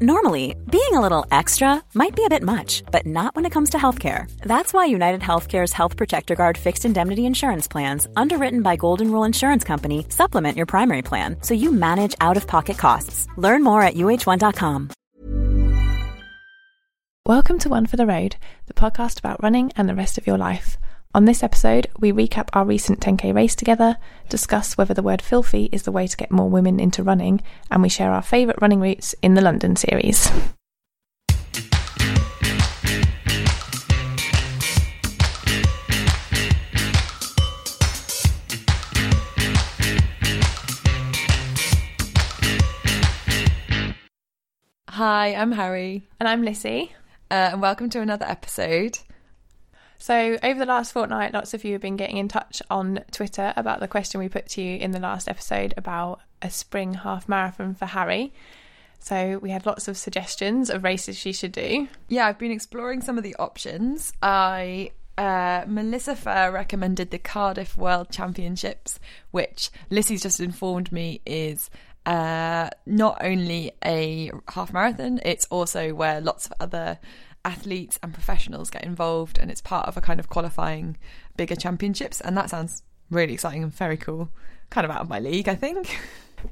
Normally, being a little extra might be a bit much, but not when it comes to healthcare. That's why United Healthcare's Health Protector Guard fixed indemnity insurance plans, underwritten by Golden Rule Insurance Company, supplement your primary plan so you manage out of pocket costs. Learn more at uh1.com. Welcome to One for the Road, the podcast about running and the rest of your life. On this episode, we recap our recent 10k race together, discuss whether the word filthy is the way to get more women into running, and we share our favourite running routes in the London series. Hi, I'm Harry, And I'm Lissy. uh, and welcome to another episode. So, over the last fortnight, lots of you have been getting in touch on Twitter about the question we put to you in the last episode about a spring half marathon for Harry. So, we had lots of suggestions of races she should do. Yeah, I've been exploring some of the options. I uh, Melissa Fair recommended the Cardiff World Championships, which Lissy's just informed me is uh, not only a half marathon, it's also where lots of other athletes and professionals get involved, and it's part of a kind of qualifying bigger championships. And that sounds really exciting and very cool. Kind of out of my league, I think.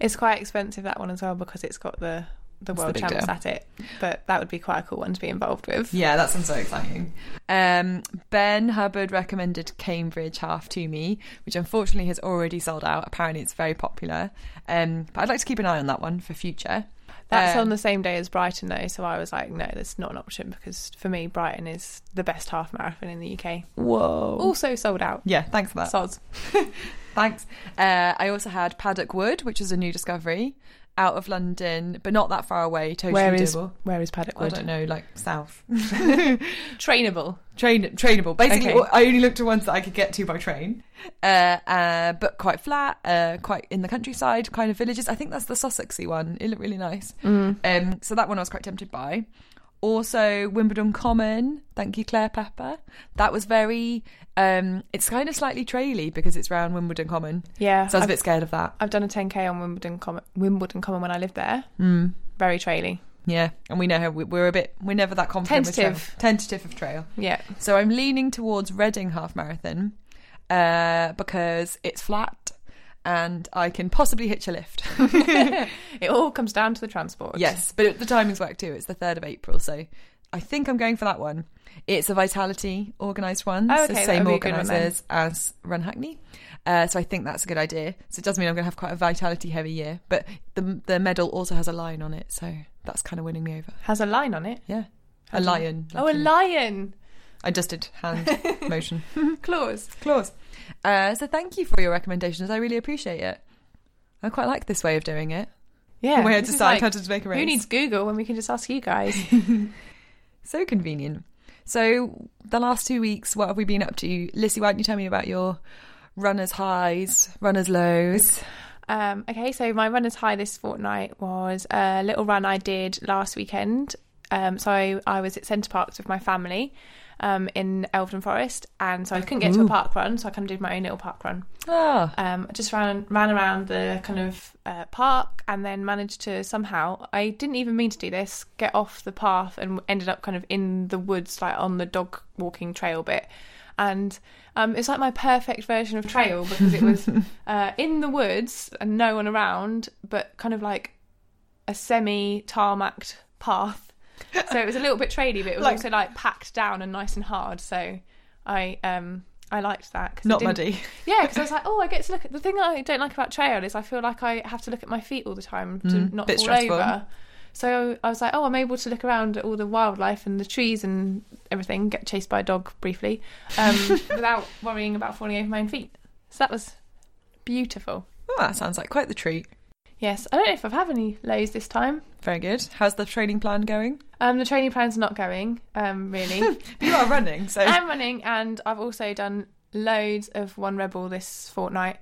It's quite expensive, that one as well, because it's got the, the the world big champs deal. at it. But that would be quite a cool one to be involved with. Yeah, that sounds so exciting. Um, ben Hubbard recommended Cambridge Half to me, which unfortunately has already sold out. Apparently, it's very popular. Um, but I'd like to keep an eye on that one for future. That's Um, on the same day as Brighton, though. So I was like, no, that's not an option because for me, Brighton is the best half marathon in the UK. Whoa. Also sold out. Yeah, thanks for that. Sods. Thanks. Uh, I also had Paddock Wood, which is a new discovery out of London, but not that far away. Totally Where is doable. where is Paddock Wood? I don't know, like south. Trainable. Train trainable. Basically, Okay. I only looked at ones that I could get to by train, uh, uh, but quite flat, uh, quite in the countryside, kind of villages. I think that's the Sussexy one. It looked really nice. Mm. Um, so that one I was quite tempted by. Also, Wimbledon Common. Thank you, Claire Pepper. That was very. Um, it's kind of slightly traily because it's round Wimbledon Common. Yeah. So I was a I've, bit scared of that. I've done a 10k on Wimbledon Common, Wimbledon Common when I lived there. Mm. Very traily. Yeah, and we know how we, we're a bit. We're never that confident. With Tentative. Tentative of trail. Yeah. So I'm leaning towards Reading half marathon uh, because it's flat and I can possibly hitch a lift. It all comes down to the transport. yes, but the timings work too. It's the 3rd of April, so I think I'm going for that one. It's a Vitality organised one, Oh, so okay, that same would be a good one then. organisers as Run Hackney. Uh, so I think that's a good idea. So it does mean I'm going to have quite a Vitality heavy year, but the the medal also has a lion on it, so that's kind of winning me over. Has a lion on it. Yeah, How a lion. Oh, a lion. I just did hand motion. Claws. Clause. Uh, so thank you for your recommendations. I really appreciate it. I quite like this way of doing it. Yeah. way I decide like, how to make a race. Who needs Google when we can just ask you guys? So convenient. So the last two weeks, what have we been up to? Lissy, why don't you tell me about your runners' highs, runners' lows? Um, okay, so my runner's high this fortnight was a little run I did last weekend. Um, so I, I was at Center Parcs with my family um, in Elveden Forest, and so I couldn't get to a park run, so I kind of did my own little park run. Ah, Um, I just ran ran around the kind of uh, park, and then managed to somehow I didn't even mean to do this get off the path and ended up kind of in the woods, like on the dog walking trail bit. And um, it's like my perfect version of trail because it was uh, in the woods and no one around, but kind of like a semi tarmacked path. So it was a little bit traily, but it was Like- also like packed down and nice and hard. So I um I liked that. 'cause not muddy. yeah, because I was like, oh, I get to look at the thing I don't like about trail is I feel like I have to look at my feet all the time to Mm, not fall stressful. over. So I was like, oh, I'm able to look around at all the wildlife and the trees and everything. Get chased by a dog briefly, um, without worrying about falling over my own feet. So that was beautiful. Oh, that sounds like quite the treat. Yes, I don't know if I've had any lows this time. Very good. How's the training plan going? Um, the training plan's not going, um, really. You are running, so I'm running, and I've also done loads of One Rebel this fortnight.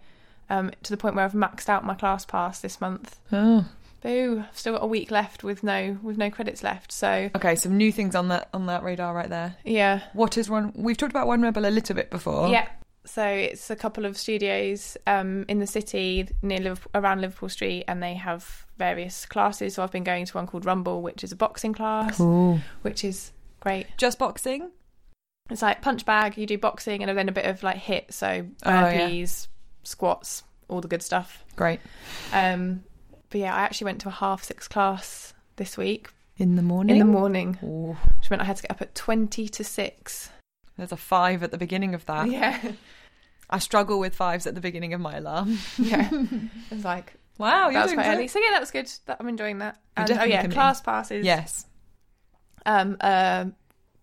um, to the point where I've maxed out my class pass this month. Oh. Boo! I've still got a week left with no with no credits left. So Okay, some new things on that on that radar right there. yeah, What is one? We've talked about One Rebel a little bit before. yeah. So it's a couple of studios um, in the city near Liverpool, around Liverpool Street, and they have various classes. So I've been going to one called Rumble, which is a boxing class, Cool. which is great. Just boxing. It's like punch bag. You do boxing and then a bit of like HIIT, so Oh, yeah. squats, all the good stuff. Great. Um, but yeah, I actually went to a half six class this week In the morning. in the morning, Ooh, which meant I had to get up at twenty to six. There's a five at the beginning of that. Yeah, I struggle with fives at the beginning of my alarm. yeah. It's like Wow, you're that was doing quite early. So yeah, that was good. That, I'm enjoying that. And, oh definitely yeah, committing. class passes. Yes. Um, a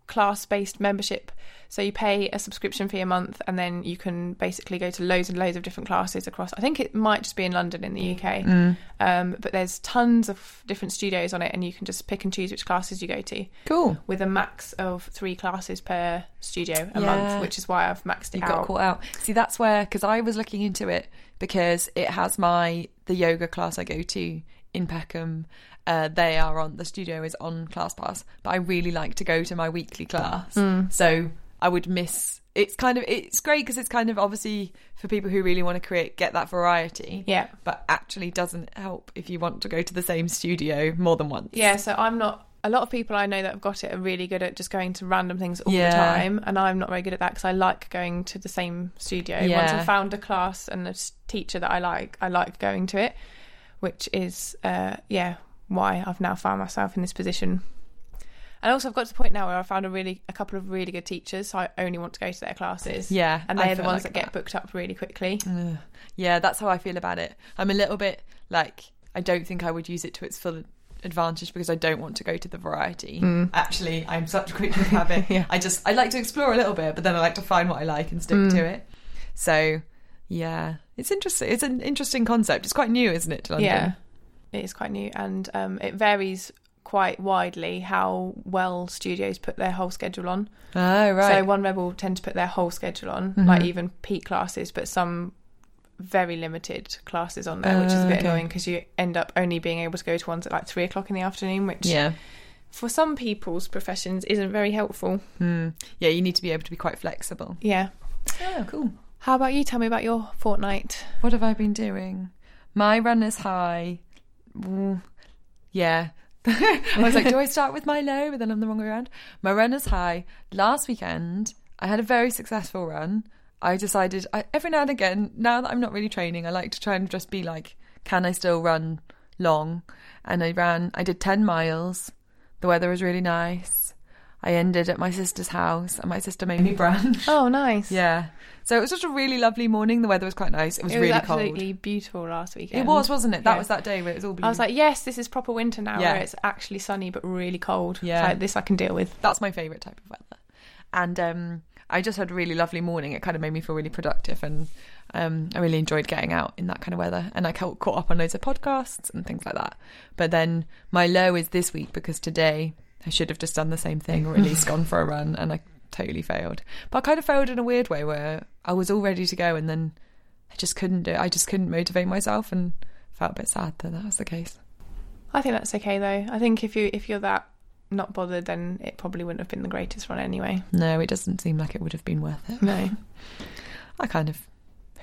class-based membership. So you pay a subscription fee a month, and then you can basically go to loads and loads of different classes across. I think it might just be in London in the UK, Mm. um, but there's tons of different studios on it, and you can just pick and choose which classes you go to. Cool. With a max of three classes per studio a Yeah. month, which is why I've maxed it You got caught out. See, that's where because I was looking into it because it has my the yoga class I go to in Peckham. Uh, they are on the studio is on ClassPass, but I really like to go to my weekly class. So I would miss. It's kind of it's great because it's kind of obviously for people who really want to create get that variety. Yeah. But actually doesn't help if you want to go to the same studio more than once. Yeah, so I'm not. A lot of people I know that have got it are really good at just going to random things all Yeah. the time, and I'm not very good at that because I like going to the same studio. Once I've found a class and a teacher that I like, I like going to it, which is, uh, yeah, why I've now found myself in this position. And also, I've got to the point now where I found a really, a couple of really good teachers, so I only want to go to their classes. Yeah, and they're the ones like that get that. booked up really quickly. Ugh. Yeah, that's how I feel about it. I'm a little bit like I don't think I would use it to its full advantage because I don't want to go to the variety. Actually, I'm such a creature of habit. Yeah. I just I like to explore a little bit, but then I like to find what I like and stick to it. So, yeah, it's interesting. It's an interesting concept. It's quite new, isn't it? To London? Yeah, it is quite new, and um, it varies quite widely how well studios put their whole schedule on. Oh right. So One Rebel tend to put their whole schedule on, like even peak classes, but some very limited classes on there, which is a bit okay. annoying because you end up only being able to go to ones at like three o'clock in the afternoon, which yeah. for some people's professions isn't very helpful. Hmm. Yeah, you need to be able to be quite flexible. Yeah. Oh, cool. How about you? Tell me about your fortnight. What have I been doing? My runner's high. Ooh, yeah. I was like, do I start with my low? But then I'm the wrong way around. My run is high. Last weekend, I had a very successful run. I decided I, every now and again, now that I'm not really training, I like to try and just be like, can I still run long? And I ran, I did 10 miles. The weather was really nice. I ended at my sister's house, and my sister made me brunch. Oh, nice. Yeah. So it was just a really lovely morning. The weather was quite nice. It was, really cold. It was really absolutely cold. beautiful last weekend. It was, wasn't it? That Yeah. was that day where it was all blue. I was like, yes, this is proper winter now, Yeah. where it's actually sunny but really cold. Yeah. like, this I can deal with. that's my favourite type of weather. And um, I just had a really lovely morning. It kind of made me feel really productive, and um, I really enjoyed getting out in that kind of weather. And I caught up on loads of podcasts and things like that. But then my low is this week because today I should have just done the same thing, or at least gone for a run, and I totally failed. But I kind of failed in a weird way where I was all ready to go, and then I just couldn't do. it. I just couldn't motivate myself, and felt a bit sad that that was the case. I think that's okay though. I think if you if you're that not bothered, then it probably wouldn't have been the greatest run anyway. No, it doesn't seem like it would have been worth it. No, I kind of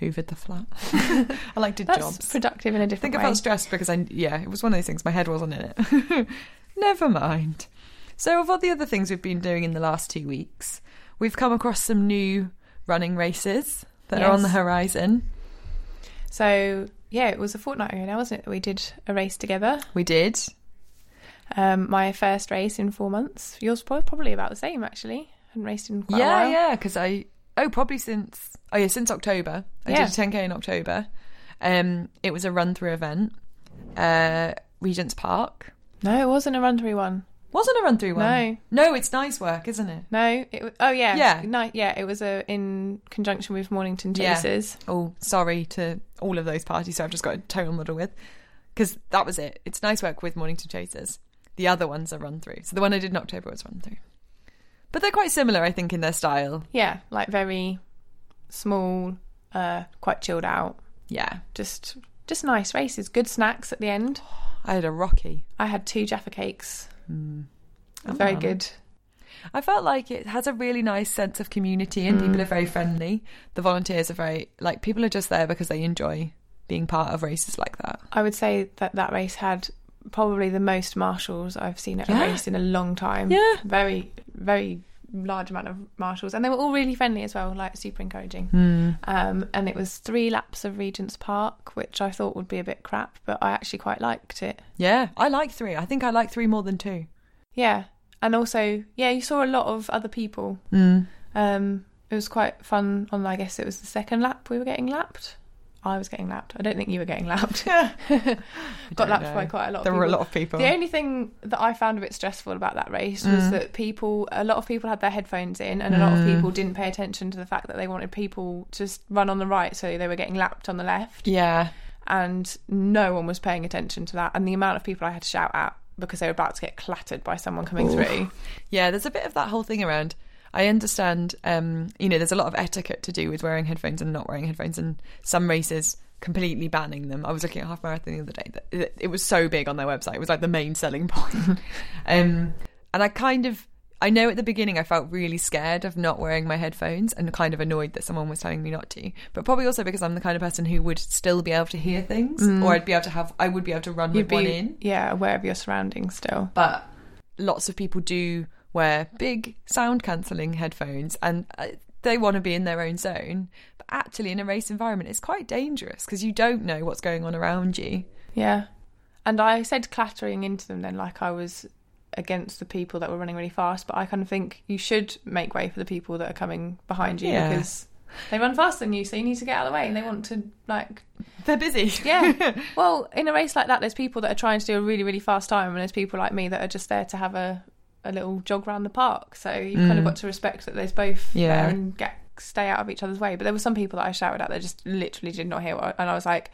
hoovered the flat. I like did that's jobs. productive in a different I think I felt stressed because I yeah, it was one of those things. My head wasn't in it. Never mind. So of all the other things we've been doing in the last two weeks, we've come across some new running races that are on the horizon. So yeah, it was a fortnight ago now, wasn't it? That we did a race together. We did. Um, my first race in four months. Yours prob- probably about the same actually. I hadn't raced in quite a yeah, yeah, because I oh probably since oh yeah since October. I Yeah. did a 10k in October. Um, it was a run through event. Uh, Regent's Park. No, it wasn't a run through one. Wasn't a run through one. No. No, it's nice work, isn't it? No, it. Oh yeah, Yeah. yeah. It was a in conjunction with Mornington Yeah. Chasers. Oh, sorry to all of those parties. So I've just got a total model with because that was it. It's nice work with Mornington Chasers. The other ones are run through. So the one I did in October was run through. But they're quite similar, I think, in their style. Yeah, like very small, uh, quite chilled out. Yeah. Just just nice races, good snacks at the end. I had a Rocky. I had two Jaffa cakes. Mm. Very good. I felt like it has a really nice sense of community and people are very friendly. The volunteers are very, like, people are just there because they enjoy being part of races like that. I would say that that race had probably the most marshals I've seen at Yeah. a race in a long time. Yeah. Very, very large amount of marshals. And they were all really friendly as well, like super encouraging. Hmm. Um, and it was three laps of Regent's Park, which I thought would be a bit crap, but I actually quite liked it. Yeah, I like three. I think I like three more than two. Yeah. And also, yeah, you saw a lot of other people. Mm. Um, it was quite fun on, I guess it was the second lap we were getting lapped. I was getting lapped. I don't think you were getting lapped. Got lapped by quite a lot of There were a lot of people. The only thing that I found a bit stressful about that race was Mm. that people, a lot of people had their headphones in, and a lot of people didn't pay attention to the fact that they wanted people to just run on the right, so they were getting lapped on the left, Yeah. and no one was paying attention to that. And the amount of people I had to shout at because they were about to get clattered by someone coming through. Yeah, there's a bit of that whole thing around. I understand, um, you know, there's a lot of etiquette to do with wearing headphones and not wearing headphones, and some races completely banning them. I was looking at half marathon the other day. That it, was so big on their website. It was like the main selling point. um, and I kind of, I know at the beginning I felt really scared of not wearing my headphones and kind of annoyed that someone was telling me not to. But probably also because I'm the kind of person who would still be able to hear things, or I'd be able to have, I would be able to run You'd with one in yeah, aware of your surroundings still. but lots of people do wear big sound cancelling headphones and uh, they want to be in their own zone but actually in a race environment it's quite dangerous because you don't know what's going on around you Yeah. And I said clattering into them then, like I was against the people that were running really fast, but I kind of think you should make way for the people that are coming behind you Yeah. because they run faster than you, so you need to get out of the way and they want to, like, they're busy yeah. well, in a race like that, there's people that are trying to do a really, really fast time, and there's people like me that are just there to have a, a little jog around the park. So you've kind of got to respect that there's both Mm. Yeah. there and get stay out of each other's way. But there were some people that I shouted at that just literally did not hear what, and I was like,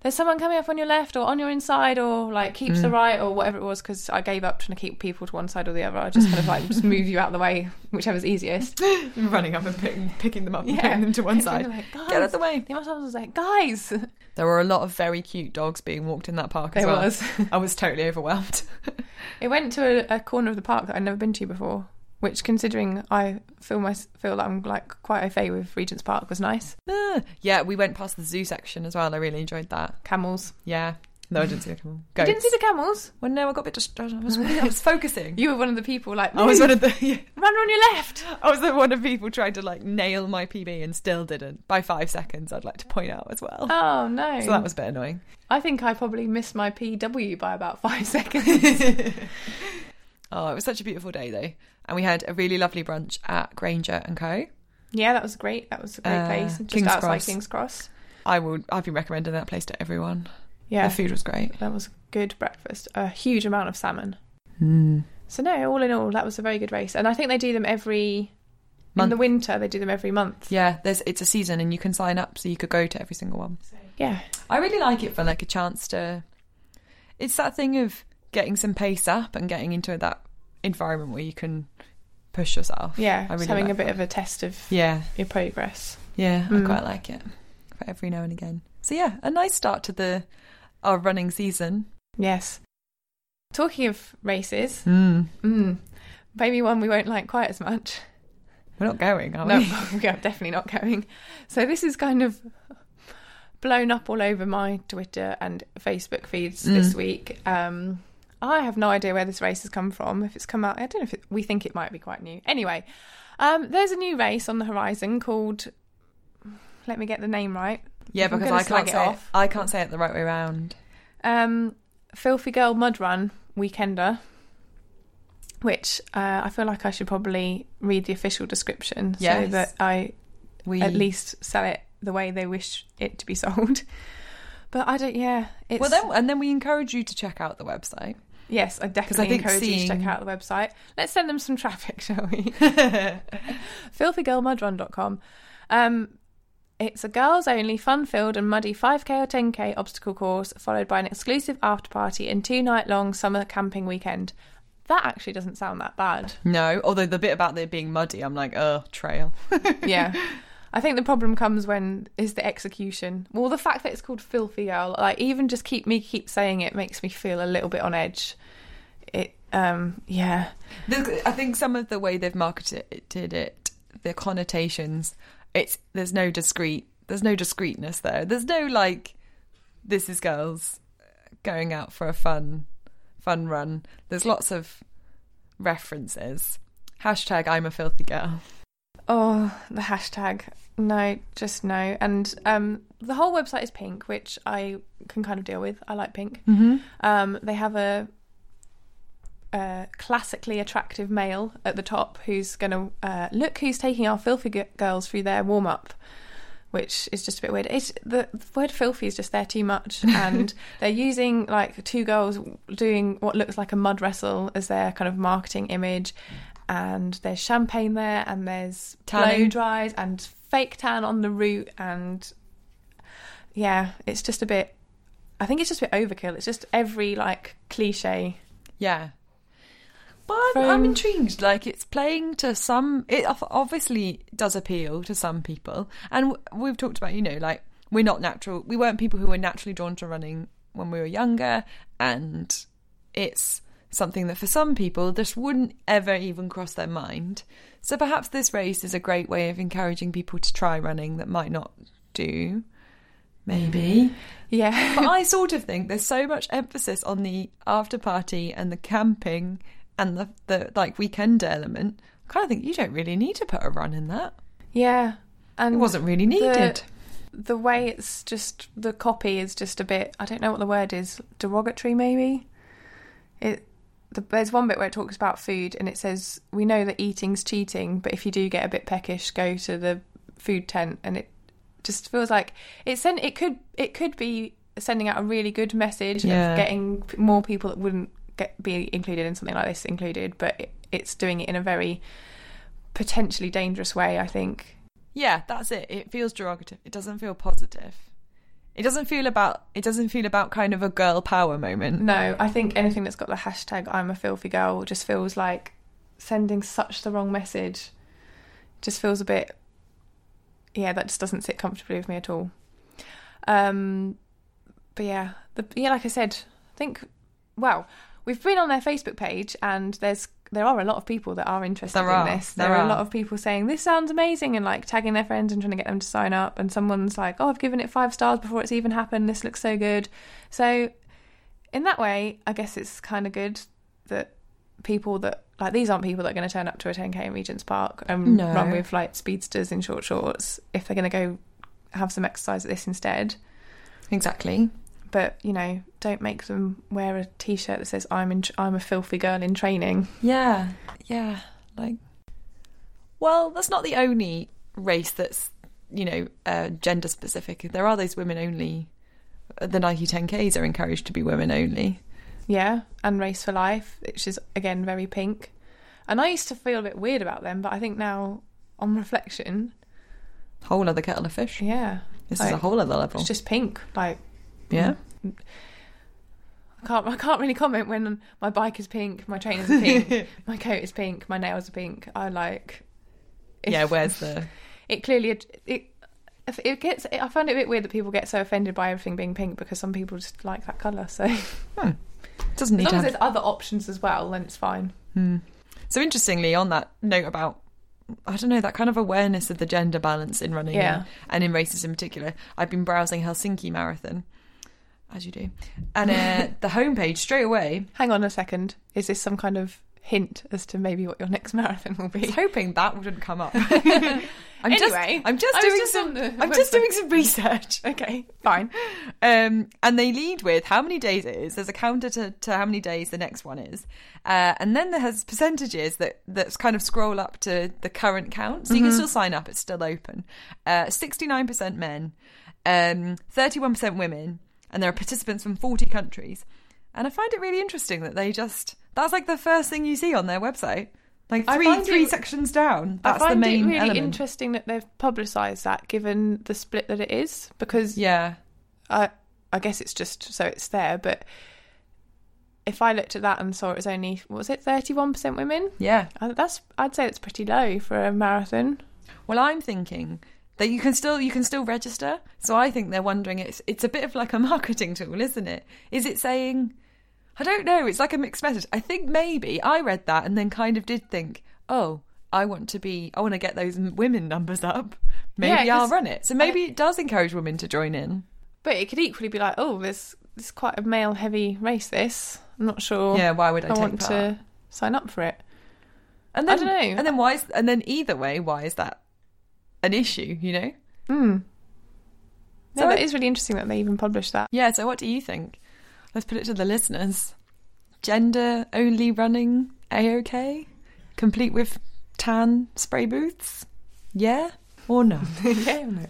"There's someone coming up on your left or on your inside or like keep to Mm. the right or whatever it was." Because I gave up trying to keep people to one side or the other. I just kind of like just move you out of the way, whichever's easiest. running up and picking, picking them up and Yeah. putting them to one side like, get out of the way The times was like, "Guys." there were a lot of very cute dogs being walked in that park as There well was. i was totally overwhelmed It went to a, a corner of the park that I'd never been to before, which, considering I feel my feel that I'm like quite au fait with Regent's Park, was nice. Ah, yeah we went past the zoo section as well i really enjoyed that Camels. yeah no i didn't see the camel You didn't see the camels? well no i got a bit distracted i was, I was focusing You were one of the people like, I was one of the yeah. run on your left. I was the one of the people trying to like nail my PB and still didn't by five seconds. I'd like to point out as well. Oh no! So that was a bit annoying. I think I probably missed my PW by about five seconds. Oh, it was such a beautiful day though, and we had a really lovely brunch at Granger and Co. yeah, that was great. That was a great Uh, place, just King's outside Cross. King's Cross. I would. I've been recommending that place to everyone. Yeah, The food was great. that was a good breakfast. A huge amount of salmon. Mm. So no, all in all, that was a very good race, and I think they do them every. Month. In the winter, they do them every month. Yeah, there's it's a season and you can sign up so you could go to every single one. Yeah, I really like it for like a chance to. It's that thing of getting some pace up and getting into that environment where you can push yourself. yeah. I really having like a bit that. of a test of Yeah, your progress. Yeah, Mm. I quite like it for every now and again. So yeah, a nice start to the our running season. Yes. Talking of races, Mm. mm, maybe one we won't like quite as much. We're not going, are No, we? we are definitely not going. So this is kind of blown up all over my Twitter and Facebook feeds this Mm. week. Um, I have no idea where this race has come from. If it's come out, I don't know if it, we think it might be quite new. Anyway, um, there's a new race on the horizon called. Let me get the name right. Yeah, because I can't slag say it, off. I can't say it the right way around. Um, Filthy Girl Mud Run Weekender, which uh, I feel like I should probably read the official description so that I We at least sell it the way they wish it to be sold. But I don't. Yeah, it's well then, and then we encourage you to check out the website. yes, I definitely think encourage you to check out the website. Let's send them some traffic, shall we? filthygirlmudrun.com. Um, it's a girls only, fun filled and muddy 5k or 10k obstacle course, followed by an exclusive after party and two night long summer camping weekend. That actually doesn't sound that bad. No, although the bit about it being muddy, I'm like, oh, trail. yeah. I think the problem comes when is the execution. Well, the fact that it's called Filthy Girl, like even just keep me keep saying it makes me feel a little bit on edge. It, um, yeah, I think some of the way they've marketed it, the connotations, it's there's no discreet, there's no discreetness there. There's no like, this is girls going out for a fun, fun run. There's lots of references. Hashtag I'm a filthy girl. Oh, the hashtag. No, just no. And um, the whole website is pink, which I can kind of deal with. I like pink. Mm-hmm. Um, they have a, a classically attractive male at the top who's going to uh, look who's taking our filthy g- girls through their warm up. Which is just a bit weird. It's, the, the word "filthy" is just there too much, and they're using like two girls doing what looks like a mud wrestle as their kind of marketing image, and there's champagne there, and there's blow dries and fake tan on the route, and yeah, it's just a bit. I think it's just a bit overkill. It's just every like cliche. Yeah. But I'm, I'm intrigued. Like it's playing to some. It obviously does appeal to some people, and we've talked about you know like we're not natural. We weren't people who were naturally drawn to running when we were younger, and it's something that for some people just wouldn't ever even cross their mind. So perhaps this race is a great way of encouraging people to try running that might not do. Maybe. Yeah, But I sort of think there's so much emphasis on the after party and the camping and the, the like weekend element. I kind of think you don't really need to put a run in that. yeah, and It wasn't really needed. The, way it's just the copy is just a bit. I don't know what the word is. Derogatory, maybe. It. The, there's one bit where it talks about food, and it says, "We know that eating's cheating, but if you do get a bit peckish, go to the food tent." And it just feels like it sent. It could. It could be sending out a really good message Yeah. of getting more people that wouldn't get be included in something like this included, but it, it's doing it in a very potentially dangerous way. I think. Yeah, that's it. It feels derogative. It doesn't feel positive. It doesn't feel about. It doesn't feel about kind of a girl power moment. No, I think anything that's got the hashtag I'm a filthy girl just feels like sending such the wrong message. Just feels a bit yeah, that just doesn't sit comfortably with me at all. Um but yeah, the yeah, like I said, I think well, we've been on their Facebook page and there's there are a lot of people that are interested There in are, this. there There, are are. a lot of people saying this sounds amazing and like tagging their friends and trying to get them to sign up. And someone's like, "Oh, I've given it five stars before it's even happened. This looks so good." So, in that way, I guess it's kind of good that people that like these aren't people that are going to turn up to a 10k in Regent's Park and No. run with like speedsters in short shorts if they're going to go have some exercise at this instead. Exactly. But you know, don't make them wear a t-shirt that says "I'm in, I'm a filthy girl in training." Yeah, yeah. Like, well, that's not the only race that's you know uh, gender specific. There are those women only. The Nike 10Ks are encouraged to be women only. Yeah, and Race for Life, which is again very pink. And I used to feel a bit weird about them, but I think now, on reflection, Whole other kettle of fish. yeah, This is a whole other level. It's just pink. Like yeah. I can't, I can't really comment when my bike is pink, my trainers are pink, my coat is pink, my nails are pink. I like. if- Yeah. Where's the? it clearly it if it gets I find it a bit weird that people get so offended by everything being pink because some people just like that colour. So hmm. as Doesn't need as long to. as Have... there's other options as well, then it's fine. Hmm. So interestingly, on that note about. I don't know that kind of awareness of the gender balance in running Yeah. and, and in races in particular. I've been browsing Helsinki Marathon, as you do, and uh, the homepage straight away Hang on a second. Is this some kind of hint as to maybe what your next marathon will be? I was hoping that wouldn't come up. I'm just, Anyway, I'm just doing just some. I'm just doing some research. Okay, fine. Um, and they lead with how many days it is. There's a counter to, to how many days the next one is, uh, and then there has percentages that that's kind of scroll up to the current count. So you can still sign up; it's still open. Sixty nine percent men, thirty one percent women, and there are participants from forty countries. And I find it really interesting that they just that's like the first thing you see on their website. Like I three three it- sections down. I That's find the main it really element. interesting that they've publicised that, given the split that it is, because Yeah. I I guess it's just so it's there. But if I looked at that and saw it was only what was it thirty one percent women, Yeah. I- that's I'd say it's pretty low for a marathon. Well, I'm thinking that you can still you can still register. So I think they're wondering it's it's a bit of like a marketing tool, isn't it? Is it saying I don't know, it's like a mixed message. I think maybe I read that and then kind of did think, "Oh, I want to be I want to get those women numbers up. Maybe Yeah, I'll run it." So maybe it does encourage women to join in. But it could equally be like, oh, this this is quite a male heavy race. This I'm not sure. Yeah, why would I, I want part? to sign up for it. And I then, dunno. And then why is and then either way, why is that an issue, you know? Hmm. So No, I- that is really interesting that they even published that. Yeah, so what do you think? Let's put it to the listeners. Gender only running A OK? Complete with tan spray booths? Yeah or no? yeah, no.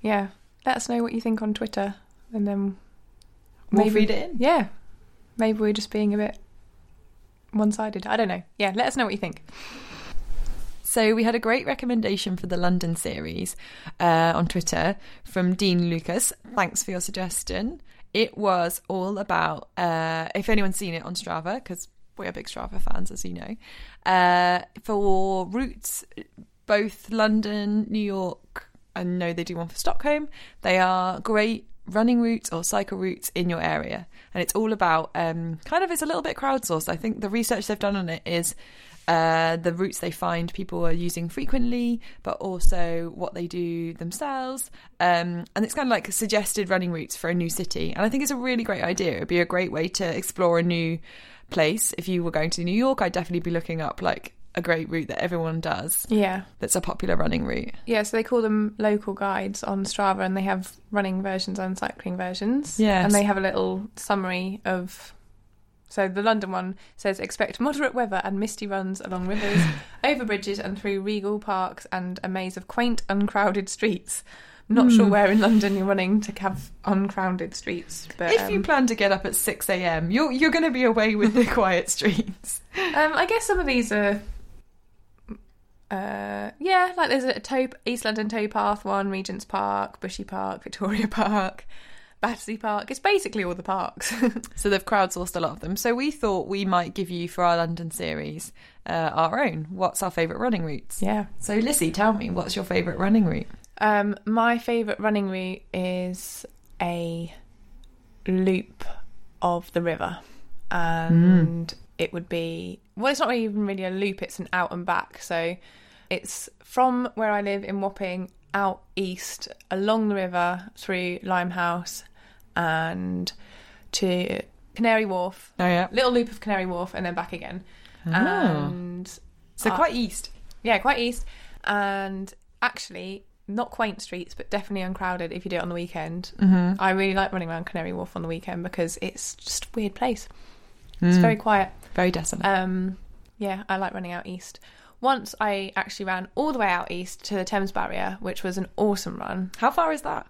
yeah. Let us know what you think on Twitter, and then We'll feed it in. Yeah, maybe we're just being a bit one-sided. I don't know. Yeah, let us know what you think. So we had a great recommendation for the London series uh, on Twitter from Dean Lucas. Thanks for your suggestion. It was all about uh, if anyone's seen it on Strava because we're big Strava fans, as you know. Uh, for routes, both London, New York, I know they do one for Stockholm. They are great running routes or cycle routes in your area, and it's all about um, kind of it's a little bit crowdsourced. I think the research they've done on it is uh, the routes they find people are using frequently, but also what they do themselves. Um, and it's kind of like suggested running routes for a new city. And I think it's a really great idea. It'd be a great way to explore a new place. If you were going to New York, I'd definitely be looking up like a great route that everyone does Yeah, that's a popular running route. yeah. So they call them local guides on Strava, and they have running versions and cycling versions. Yes. and they have a little summary of. So the London one says expect moderate weather and misty runs along rivers, over bridges, and through regal parks and a maze of quaint, uncrowded streets. Not Hmm. sure where in London you're running to have uncrowded streets, but if you um, plan to get up at 6 a.m., you're, you're going to be away with the quiet streets. Um, I guess some of these are, uh, yeah, like there's a tow, East London towpath one, Regent's Park, Bushy Park, Victoria Park, Battersea Park. It's basically all the parks. So they've crowdsourced a lot of them. So we thought we might give you for our London series uh, our own. What's our favourite running routes? yeah. So Lissy, tell me, what's your favourite running route? Um, my favourite running route is a loop of the river, and it would be well, it's not even really a loop; it's an out and back. So it's from where I live in Wapping out east along the river through Limehouse and to Canary Wharf. Oh yeah. Little loop of Canary Wharf and then back again. And So uh, quite east. yeah, quite east. And actually, not quaint streets, but definitely uncrowded if you do it on the weekend. Mm-hmm. I really like running around Canary Wharf on the weekend because it's just a weird place. It's very quiet. Very desolate. Um, yeah, I like running out east. Once I actually ran all the way out east to the Thames Barrier, which was an awesome run, How far is that?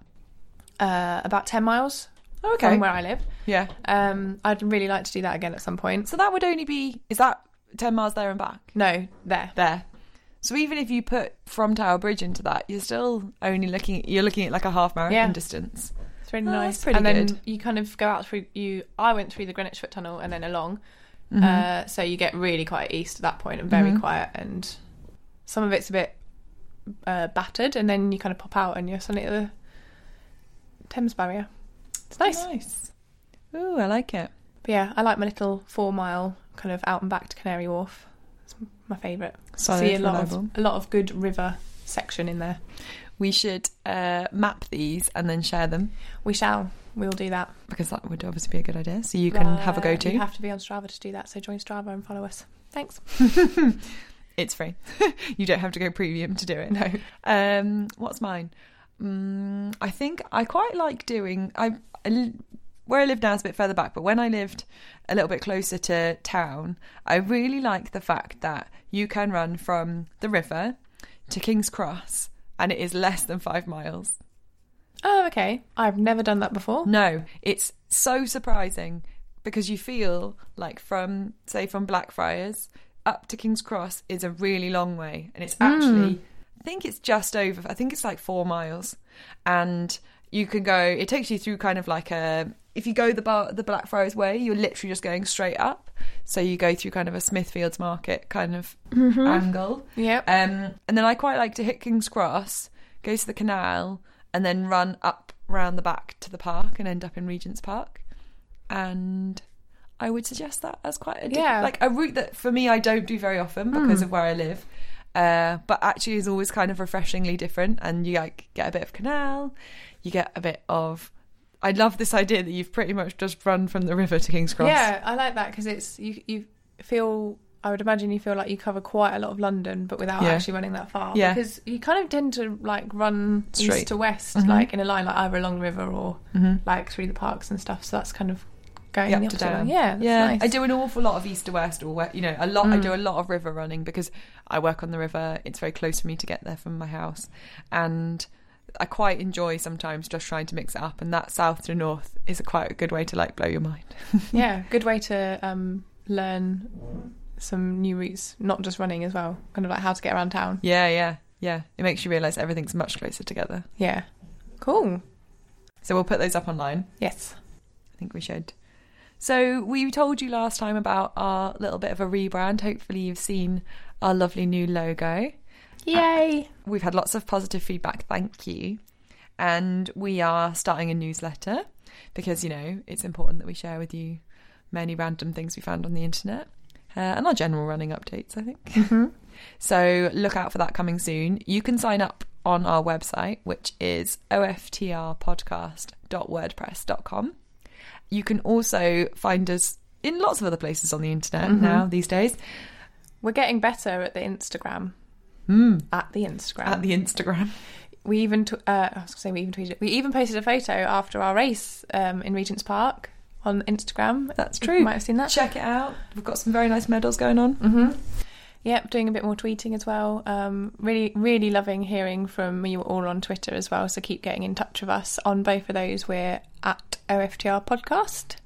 uh, about 10 miles Okay. from where I live. Yeah. Um, I'd really like to do that again at some point. So that would only be is that ten miles there and back? No, there. There. So even if you put from Tower Bridge into that, you're still only looking you're looking at like a half marathon Yeah. distance. It's really Oh, nice. pretty and then you kind of go out through you. I went through the Greenwich Foot Tunnel and then along, Mm-hmm. uh, so you get really quite east at that point and very quiet. And some of it's a bit uh, battered, and then you kind of pop out and you're suddenly at the Thames Barrier. It's nice. Nice. Ooh, I like it. But yeah, I like my little four mile kind of out and back to Canary Wharf. It's my favourite. Solid, See a lot reliable. of a lot of good river section in there. We should uh, map these and then share them We shall. We'll do that. because that would obviously be a good idea. So you can have a Uh, go to. You have to be on Strava to do that, so join Strava and follow us. Thanks. It's free. you don't have to go premium to do it. No. Um, what's mine? Mm, I think I quite like doing. I, I where I live now is a bit further back, but when I lived a little bit closer to town, I really like the fact that you can run from the river to King's Cross, and it is less than five miles. Oh, okay. I've never done that before. No, it's so surprising because you feel like from say from Blackfriars up to King's Cross is a really long way, and it's actually I think it's just over. I think it's like four miles, and you can go. It takes you through kind of like a. If you go the bar, the Blackfriars way, you're literally just going straight up. So you go through kind of a Smithfields Market kind of angle. Yeah. Um, and then I quite like to hit King's Cross go to the canal, and then run up round the back to the park and end up in Regent's Park. And I would suggest that as quite a Yeah. like a route that for me I don't do very often because of where I live. Uh, but actually is always kind of refreshingly different and you like get a bit of canal, you get a bit of I love this idea that you've pretty much just run from the river to King's Cross. Yeah, I like that because it's you. You feel. I would imagine you feel like you cover quite a lot of London, but without Yeah. actually running that far. Yeah. because you kind of tend to like run Straight. Mm-hmm. east to west, like in a line, like either along the river or like through the parks and stuff. So that's kind of going Yeah, the up to opposite. Yeah, that's yeah. nice. Mm. I do an awful lot of east to west, or you know, a lot. I do a lot of river running because I work on the river. It's very close for me to get there from my house, and I quite enjoy sometimes just trying to mix it up. And that south to north is a quite a good way to like blow your mind. yeah, good way to um, learn some new routes, not just running as well. Kind of like how to get around town. yeah, yeah, yeah. It makes you realise everything's much closer together. Yeah, cool. So we'll put those up online. Yes. I think we should. So we told you last time about our little bit of a rebrand. Hopefully you've seen our lovely new logo. Yay! We've had lots of positive feedback, thank you. And we are starting a newsletter because, you know, it's important that we share with you many random things we found on the internet uh, and our general running updates, I think. So look out for that coming soon. You can sign up on our website, which is oftrpodcast.wordpress.com. You can also find us in lots of other places on the internet now these days. We're getting better at the Instagram. At the Instagram. At the Instagram. we even t- uh, I was gonna say we even tweeted. We even posted a photo after our race um, in Regent's Park on Instagram. That's true. You might have seen that. Check it out. We've got some very nice medals going on. Yep, doing a bit more tweeting as well. Um, really, really loving hearing from you all on Twitter as well. So keep getting in touch with us on both of those. We're at OFTR Podcast.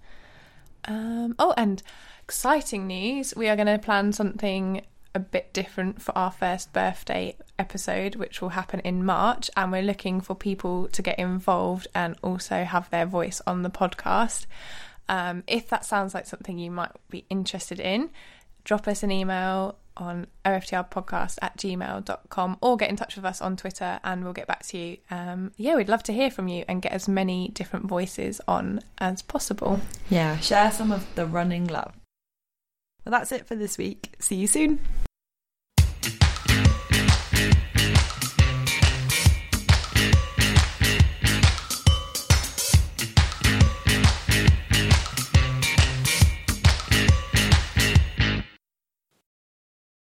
Um, oh, and exciting news! We are going to plan something a bit different for our first birthday episode, which will happen in March. And we're looking for people to get involved and also have their voice on the podcast. Um, if that sounds like something you might be interested in, drop us an email on oftrpodcast at gmail.com or get in touch with us on Twitter and we'll get back to you. Um, yeah, we'd love to hear from you and get as many different voices on as possible. Yeah, share some of the running love. Well, that's it for this week. See you soon.